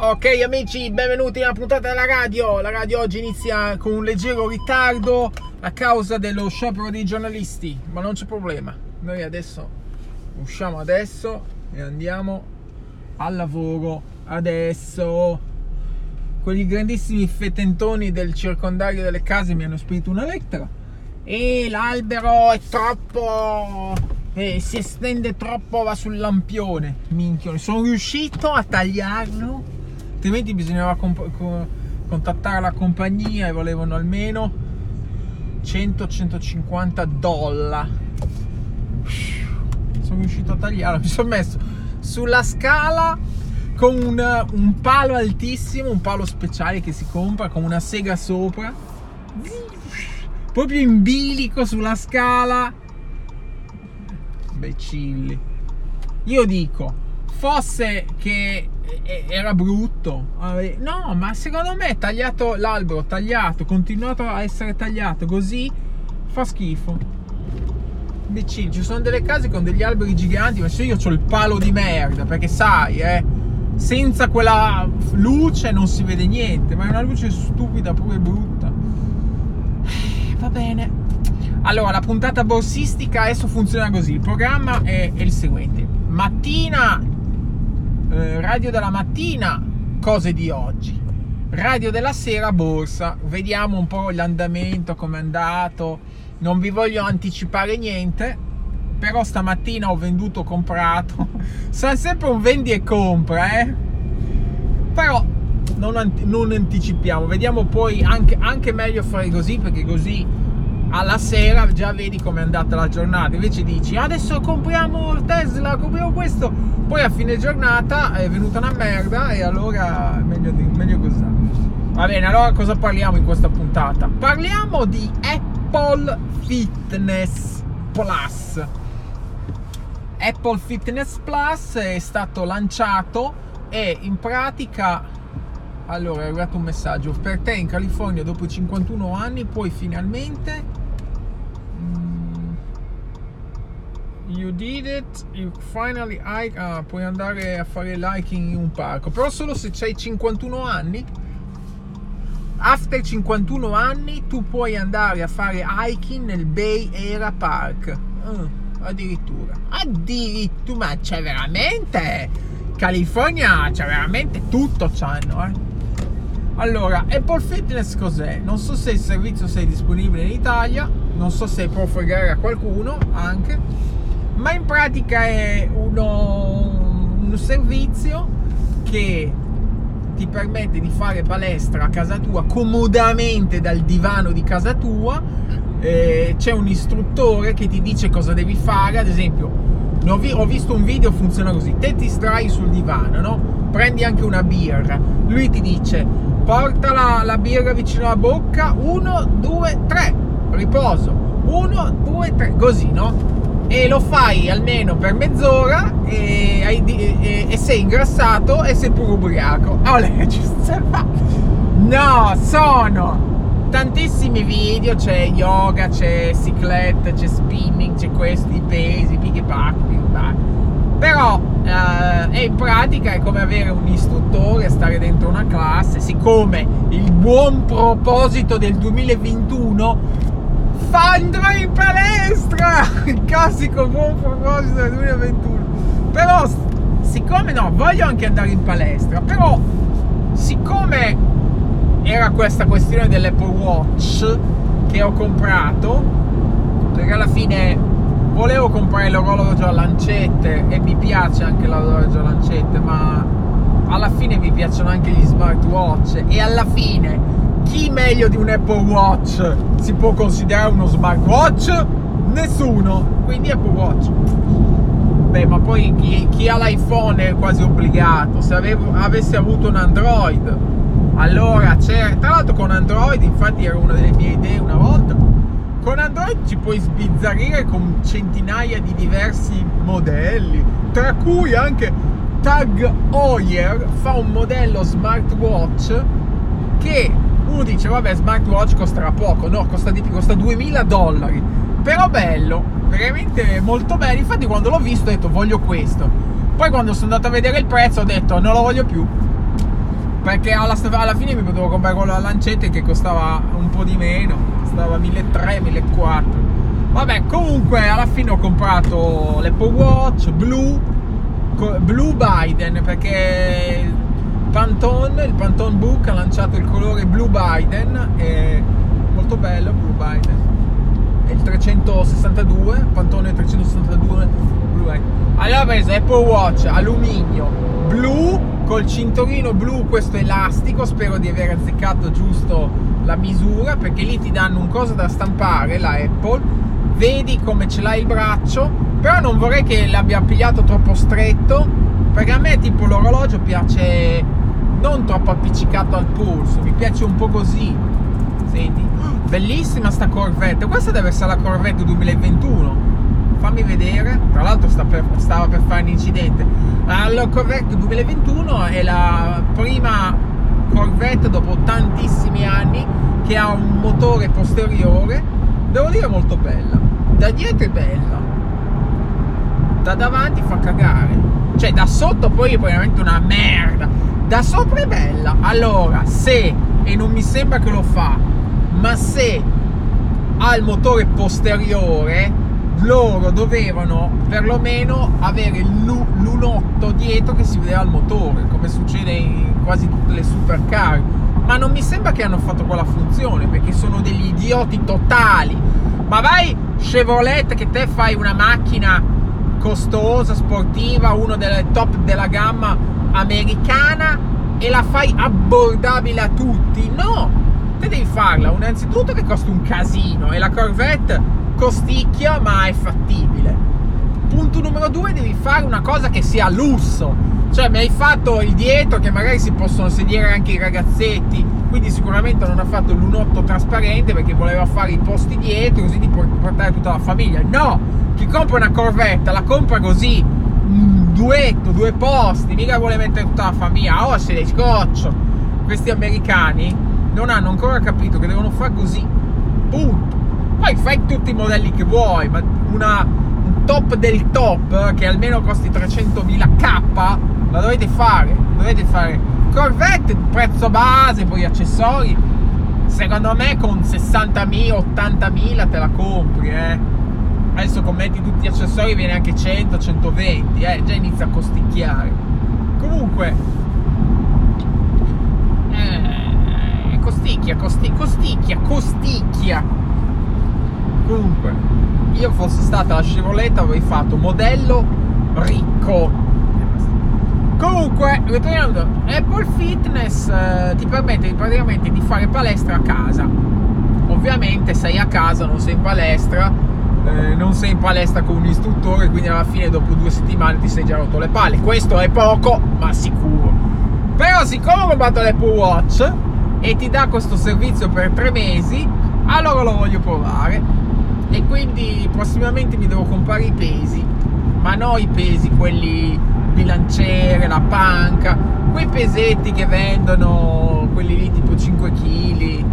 Ok amici, benvenuti alla puntata della radio. La radio oggi inizia con un leggero ritardo a causa dello sciopero dei giornalisti, ma non c'è problema. Noi adesso usciamo adesso e andiamo al lavoro adesso. Quegli grandissimi fetentoni del circondario delle case mi hanno spedito una lettera e l'albero è troppo eh, si estende troppo va sul lampione minchio sono riuscito a tagliarlo altrimenti bisognava comp- contattare la compagnia e volevano almeno 100-150 dollari. Sono riuscito a tagliarlo, mi sono messo sulla scala con un, un, palo altissimo, un palo speciale che si compra con una sega sopra, proprio in bilico sulla scala. Becilli. Io dico, fosse che era brutto. No, ma secondo me tagliato l'albero, tagliato, continuato a essere tagliato così, fa schifo. Vicino, ci sono delle case con degli alberi giganti, ma se io ho il palo di merda, perché sai, eh, senza quella luce non si vede niente, ma è una luce stupida, pure brutta. Eh, va bene. Allora, la puntata borsistica adesso funziona così. Il programma è, è il seguente. Mattina eh, radio della mattina, cose di oggi. Radio della sera, borsa. Vediamo un po' l'andamento, come è andato. Non vi voglio anticipare niente, però stamattina ho venduto, comprato. Sarà sempre un vendi e compra, eh. Però non, non anticipiamo. Vediamo poi anche, anche meglio fare così, perché così alla sera già vedi com'è andata la giornata. Invece dici adesso compriamo Tesla, compriamo questo. Poi a fine giornata è venuta una merda e allora meglio, meglio così. Va bene, allora cosa parliamo in questa puntata? Parliamo di Apple Fitness Plus. Apple Fitness Plus è stato lanciato e in pratica allora, è arrivato un messaggio. Per te in California dopo 51 anni puoi finalmente... Mm, you did it, you finally hike. Ah, puoi andare a fare hiking in un parco. Però solo se hai 51 anni. After 51 anni tu puoi andare a fare hiking nel Bay Era Park. Uh, addirittura. Addirittura, ma c'è veramente... California c'è veramente tutto c'hanno, eh. Allora, Apple Fitness cos'è? Non so se il servizio sia disponibile in Italia, non so se può fregare a qualcuno anche, ma in pratica è uno, un servizio che ti permette di fare palestra a casa tua comodamente dal divano di casa tua. Eh, c'è un istruttore che ti dice cosa devi fare, ad esempio, ho visto un video funziona così: te ti strai sul divano, no? Prendi anche una birra, lui ti dice porta la, la birra vicino alla bocca, 1, 2, 3, riposo, 1, 2, 3, così, no? E lo fai almeno per mezz'ora e, e, e sei ingrassato e sei pure ubriaco. Oh, no, sono tantissimi video, c'è yoga, c'è ciclette, c'è spinning, c'è questi pesi, piggy pack, piggy pack. Però eh, e in pratica è come avere un istruttore, stare dentro una classe, siccome il buon proposito del 2021 fa andare in palestra, classico buon proposito del 2021. Però siccome no, voglio anche andare in palestra, però siccome era questa questione dell'Apple Watch che ho comprato, perché alla fine volevo comprare l'orologio a lancette e mi piace anche l'orologio a lancette, ma alla fine mi piacciono anche gli smartwatch e alla fine chi meglio di un Apple Watch si può considerare uno smartwatch? Nessuno, quindi Apple Watch. Beh, ma poi chi, chi ha l'iPhone è quasi obbligato. Se avevo, avessi avuto un Android, allora c'era. Tra l'altro, con Android, infatti, era una delle mie idee una volta con Android ci puoi sbizzarrire con centinaia di diversi modelli, tra cui anche Tag Heuer fa un modello smartwatch che uno dice vabbè smartwatch costerà poco, no, costa di più, costa 2000 dollari, però bello, veramente molto bello, infatti quando l'ho visto ho detto voglio questo, poi quando sono andato a vedere il prezzo ho detto non lo voglio più, perché alla, alla, fine mi potevo comprare quello a lancette che costava un po' di meno, costava 1300, 1400. Vabbè, comunque alla fine ho comprato l'Apple Watch Blue, Blue Biden perché Pantone, il Pantone Book ha lanciato il colore Blue Biden, è molto bello Blue Biden. È il 362, Pantone 362 Blue Biden. Allora ho preso Apple Watch alluminio blu col cinturino blu questo elastico, spero di aver azzeccato giusto la misura perché lì ti danno un coso da stampare, la Apple, vedi come ce l'hai il braccio, però non vorrei che l'abbia pigliato troppo stretto perché a me tipo l'orologio piace non troppo appiccicato al polso, mi piace un po' così. Senti, bellissima sta Corvette, questa deve essere la Corvette 2021. Fammi vedere, tra l'altro per, stava per fare un incidente. La Corvette 2021 è la prima Corvette dopo tantissimi anni che ha un motore posteriore, devo dire molto bella. Da dietro è bella, da davanti fa cagare. Cioè da sotto poi è veramente una merda da sopra è bella. Allora, se, e non mi sembra che lo fa, ma se ha il motore posteriore, loro dovevano perlomeno avere l'unotto dietro che si vedeva al motore, come succede in quasi tutte le supercar. Ma non mi sembra che hanno fatto quella funzione, perché sono degli idioti totali. Ma vai Chevrolet che te fai una macchina costosa, sportiva, uno delle top della gamma americana e la fai abbordabile a tutti. No, te devi farla innanzitutto che costa un casino e la Corvette costicchia ma è fattibile. Punto numero due, devi fare una cosa che sia lusso. Cioè, mi hai fatto il dietro che magari si possono sedere anche i ragazzetti, quindi sicuramente non ha fatto l'unotto trasparente perché voleva fare i posti dietro così di portare tutta la famiglia. No, chi compra una Corvette la compra così duetto, due posti, mica vuole mettere tutta la famiglia, oh se le scoccio. Questi americani non hanno ancora capito che devono fare così, punto. Poi fai tutti i modelli che vuoi, ma una, un top del top che almeno costi 300.000 K, la dovete fare, dovete fare. Corvette, prezzo base, poi accessori, secondo me con 60.000, 80.000 te la compri, eh adesso con metti tutti gli accessori viene anche 100, 120, eh, già inizia a costicchiare. Comunque, eh, costicchia, costi, costicchia, costicchia. Comunque, io fossi stata la Chevrolet avrei fatto modello ricco. Comunque, ritornando, Apple Fitness eh, ti permette praticamente di fare palestra a casa. Ovviamente sei a casa, non sei in palestra, eh, non sei in palestra con un istruttore, quindi alla fine dopo due settimane ti sei già rotto le palle. Questo è poco, ma sicuro. Però siccome ho comprato l'Apple Watch e ti dà questo servizio per tre mesi, allora lo voglio provare. E quindi prossimamente mi devo comprare i pesi, ma non i pesi, quelli bilanciere, la panca, quei pesetti che vendono, quelli lì tipo 5 kg.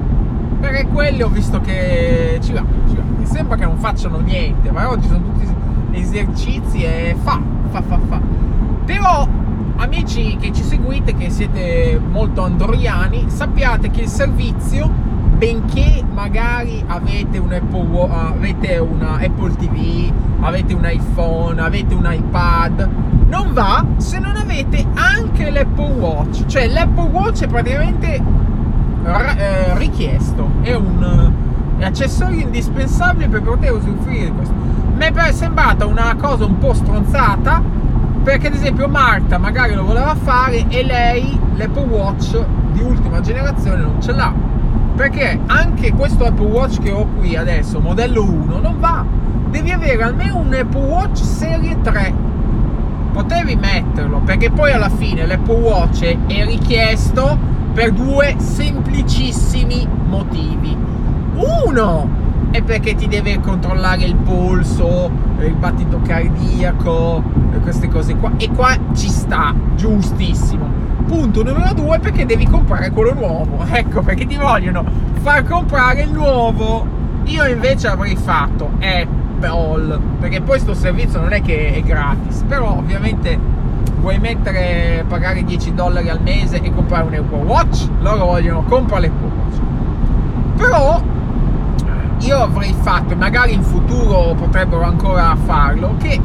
Perché quelli ho visto che ci va, ci va mi sembra che non facciano niente, ma oggi sono tutti esercizi e fa, fa, fa, fa. Però, amici che ci seguite, che siete molto andoriani, sappiate che il servizio, benché magari avete un Apple, avete una Apple TV, avete un iPhone, avete un iPad, non va se non avete anche l'Apple Watch. Cioè l'Apple Watch è praticamente eh, richiesto, è un è accessorio indispensabile per poter usufruire di questo. Mi è sembrata una cosa un po' stronzata perché ad esempio Marta magari lo voleva fare e lei l'Apple Watch di ultima generazione non ce l'ha. Perché anche questo Apple Watch che ho qui adesso, modello 1, non va. Devi avere almeno un Apple Watch serie 3. Potevi metterlo, perché poi alla fine l'Apple Watch è richiesto per due semplicissimi motivi uno è perché ti deve controllare il polso, il battito cardiaco, queste cose qua. E qua ci sta, giustissimo. Punto numero due perché devi comprare quello nuovo. Ecco perché ti vogliono far comprare il nuovo. Io invece avrei fatto Apple, perché poi sto servizio non è che è gratis, però ovviamente vuoi mettere, pagare 10 dollari al mese e comprare un Apple Watch? Loro vogliono comprare l'Apple Watch. Però io avrei fatto, e magari in futuro potrebbero ancora farlo, che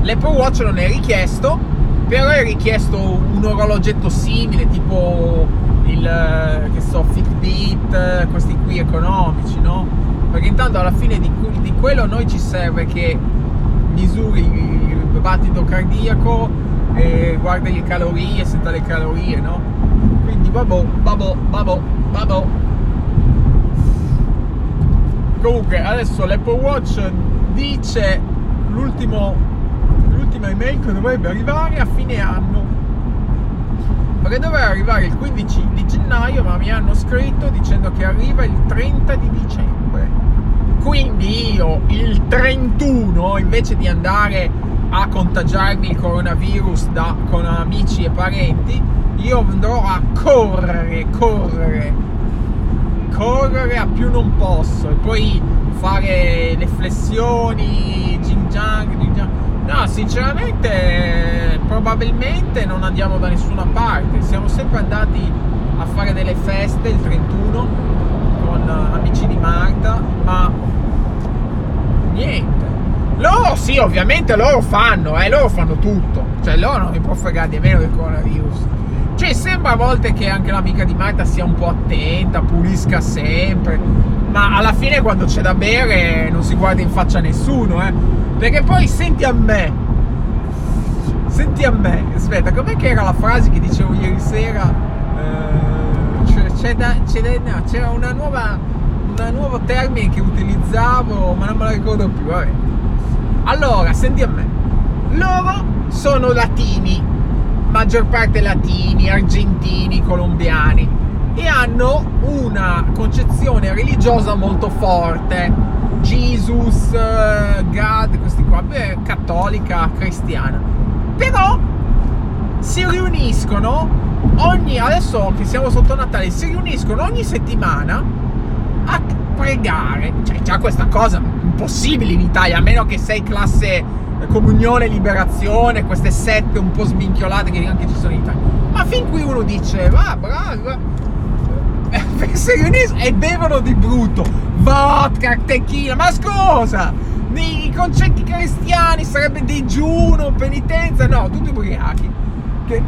l'Apple Watch non è richiesto, però è richiesto un orologetto simile, tipo il che so, Fitbit, questi qui economici, no? Perché intanto alla fine di, di quello noi ci serve che misuri il battito cardiaco e guarda le calorie, senta le calorie, no? Quindi vabbò, vabbò, vabbò, vabbò. Comunque adesso l'Apple Watch dice l'ultimo, l'ultima email che dovrebbe arrivare a fine anno. Perché doveva arrivare il 15 di gennaio, ma mi hanno scritto dicendo che arriva il 30 di dicembre. Quindi io il 31, invece di andare a contagiarmi il coronavirus da, con amici e parenti, io andrò a correre, correre, correre a più non posso e poi fare le flessioni, jing jang. No, sinceramente, probabilmente non andiamo da nessuna parte. Siamo sempre andati a fare delle feste il 31 con amici di Marta, ma niente. Loro sì, ovviamente loro fanno, eh, loro fanno tutto. Cioè loro non mi può fregare di meno del coronavirus. Cioè sembra a volte che anche l'amica di Marta sia un po' attenta, pulisca sempre. Ma alla fine quando c'è da bere non si guarda in faccia a nessuno, eh. Perché poi senti a me. Senti a me. Aspetta, com'è che era la frase che dicevo ieri sera? Eh, c'è da, c'è da, no, c'era una nuova, un nuovo termine che utilizzavo, ma non me lo ricordo più. Vabbè. Allora, senti a me. Loro sono latini, maggior parte latini, argentini, colombiani e hanno una concezione religiosa molto forte. Jesus, God, questi qua, beh, cattolica, cristiana. Però si riuniscono ogni, adesso che siamo sotto Natale, si riuniscono ogni settimana a pregare. Cioè, già questa cosa impossibile in Italia, a meno che sei classe comunione, liberazione, queste sette un po' sminchiolate che anche ci sono in Italia. Ma fin qui uno dice, va, bravo, si riuniscono e bevono di brutto. Vodka, tequila, ma scusa, nei concetti cristiani sarebbe digiuno, penitenza, no, tutti ubriachi,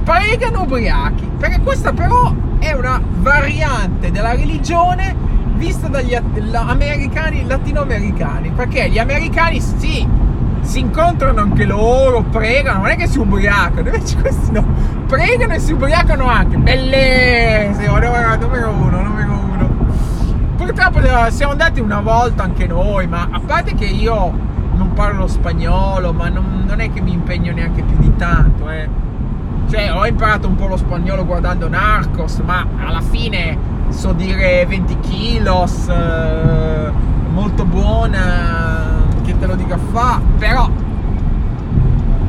pregano ubriachi, perché questa però è una variante della religione vista dagli americani, latinoamericani, perché gli americani sì, si incontrano anche loro, pregano, non è che si ubriacano, invece questi no, pregano e si ubriacano anche, bellissimo, numero, uno, numero uno. Purtroppo eh, siamo andati una volta anche noi, ma a parte che io non parlo spagnolo, ma non, non è che mi impegno neanche più di tanto, eh. Cioè, ho imparato un po' lo spagnolo guardando Narcos, ma alla fine so dire 20 kilos, eh, molto buona, che te lo dica fa, però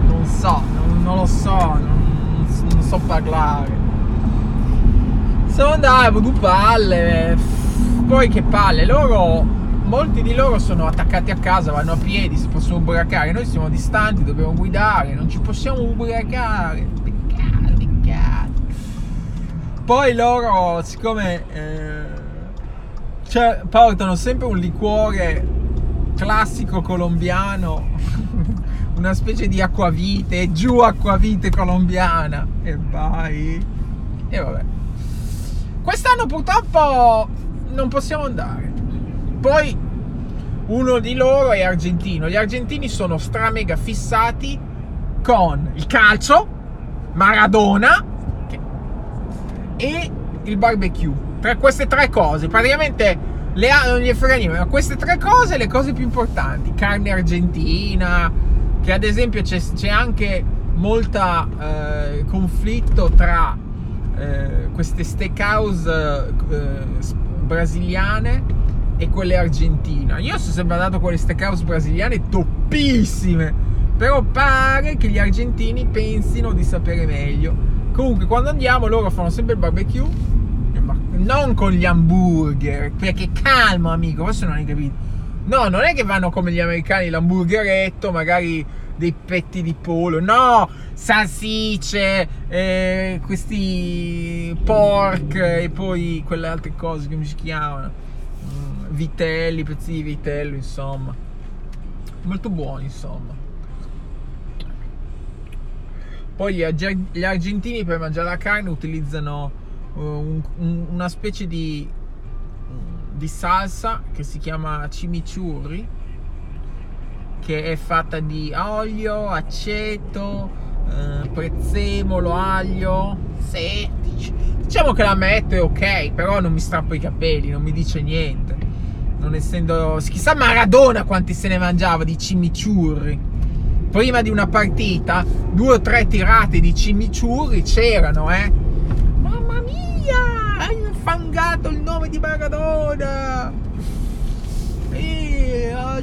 non so, non, non lo so, non, non, so parlare. Sono andato, due palle, poi che palle, loro, molti di loro sono attaccati a casa, vanno a piedi, si possono ubriacare, noi siamo distanti, dobbiamo guidare, non ci possiamo ubriacare, peccato, peccato. Poi loro, siccome... Eh, cioè, portano sempre un liquore classico colombiano, una specie di acquavite, giù acquavite colombiana. E vai. E vabbè. Quest'anno purtroppo non possiamo andare. Poi uno di loro è argentino. Gli argentini sono stra mega fissati con il calcio, Maradona e il barbecue. Tra queste tre cose, praticamente le ha, non gli frega niente, ma queste tre cose, le cose più importanti, carne argentina, che ad esempio c'è, c'è anche molto eh, conflitto tra eh, queste steakhouse eh, brasiliane e quelle argentine. Io sono sempre andato con le steakhouse brasiliane toppissime, però pare che gli argentini pensino di sapere meglio. Comunque quando andiamo loro fanno sempre il barbecue non con gli hamburger, perché calmo amico, forse non hai capito. No, non è che vanno come gli americani l'hamburgeretto, magari dei petti di pollo, no, salsicce, eh, questi pork e poi quelle altre cose come si chiamano, mm, vitelli, pezzi di vitello, insomma, molto buoni, insomma. Poi gli, gli argentini per mangiare la carne utilizzano uh, un, un, una specie di, di salsa che si chiama chimichurri che è fatta di olio, aceto, eh, prezzemolo, aglio. Sì, diciamo che la metto è ok, però non mi strappo i capelli, non mi dice niente. Non essendo. Chissà Maradona quanti se ne mangiava di cimiciurri. Prima di una partita, due o tre tirate di cimiciurri c'erano, eh. Mamma mia! Hai infangato il nome di Maradona!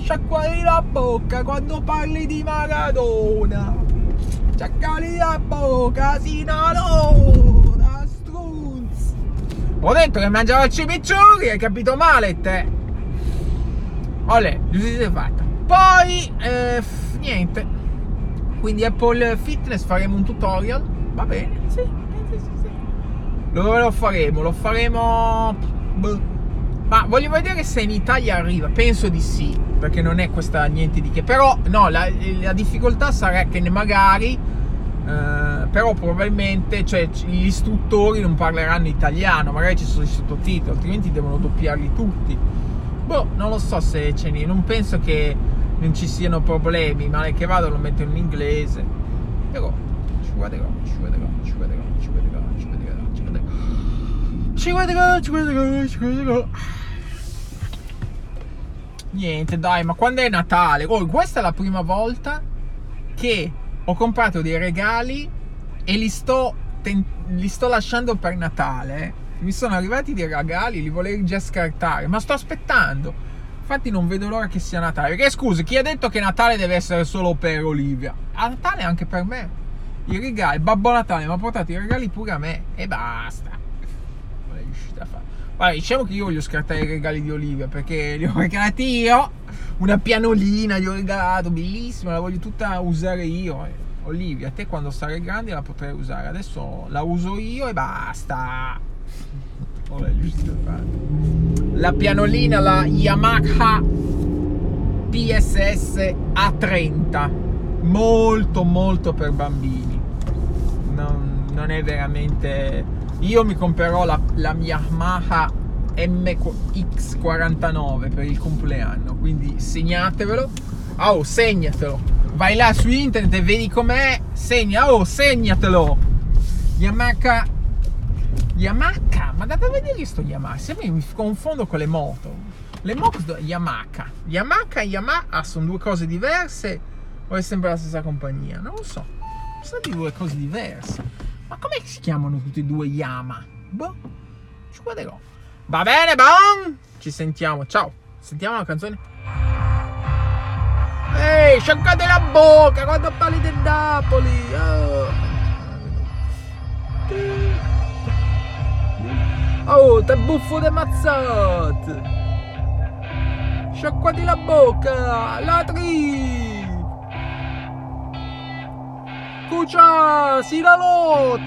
sciacquali la bocca quando parli di Maradona. Sciacquali la bocca, Sinalo, da strunz. Ho detto che mangiava il cimicciuri, hai capito male te. Olè, giustizia fatta. Poi, eh, niente. Quindi Apple Fitness faremo un tutorial. Va bene, sì, sì, sì, sì. Dove lo faremo? Lo faremo... Boh ma voglio vedere se in Italia arriva. Penso di sì, perché non è questa niente di che. Però, no, la, la difficoltà sarà che magari. Uh, però probabilmente cioè, gli istruttori non parleranno italiano, magari ci sono i sottotitoli, altrimenti devono doppiarli tutti. Boh, non lo so se ce n'è, non penso che non ci siano problemi, male che vado lo metto in inglese. Però ci guarderò, ci guarderò, ci guarderò, ci guarderò, ci guarderò, ci guarderò. Ci guarderò, ci guarderò, ci guarderò. Niente, dai, ma quando è Natale? Oh, questa è la prima volta che ho comprato dei regali e li sto, ten- li sto lasciando per Natale. Mi sono arrivati dei regali, li volevo già scartare, ma sto aspettando. Infatti non vedo l'ora che sia Natale. Perché scusi, chi ha detto che Natale deve essere solo per Olivia? A Natale anche per me. I regali, Babbo Natale mi ha portato i regali pure a me e basta. Non è riuscita a fare. Allora, diciamo che io voglio scartare i regali di Olivia perché li ho regalati io. Una pianolina gli ho regalato, bellissima, la voglio tutta usare io. Olivia, te quando sarai grande la potrai usare. Adesso la uso io e basta. La pianolina, la Yamaha PSS A30. Molto, molto per bambini. Non, non è veramente io mi comprerò la, la Yamaha MX49 per il compleanno, quindi segnatevelo. Oh, segnatelo. Vai là su internet e vedi com'è. Segna, oh, segnatelo. Yamaha. Yamaha? Ma da dove vedi sto Yamaha? Sempre mi confondo con le moto. Le moto Yamaha. Yamaha e Yamaha sono due cose diverse o è sempre la stessa compagnia? Non lo so. Sono due cose diverse. Ma come si chiamano tutti e due Yama? Boh, ci guarderò. Va bene, bon! Ci sentiamo, ciao. Sentiamo la canzone. Ehi, sciacquate la bocca quando parli del Napoli. Oh, Oh, te buffo de mazzot! Sciacquati la bocca! Latri! Cuccia! Si la lot!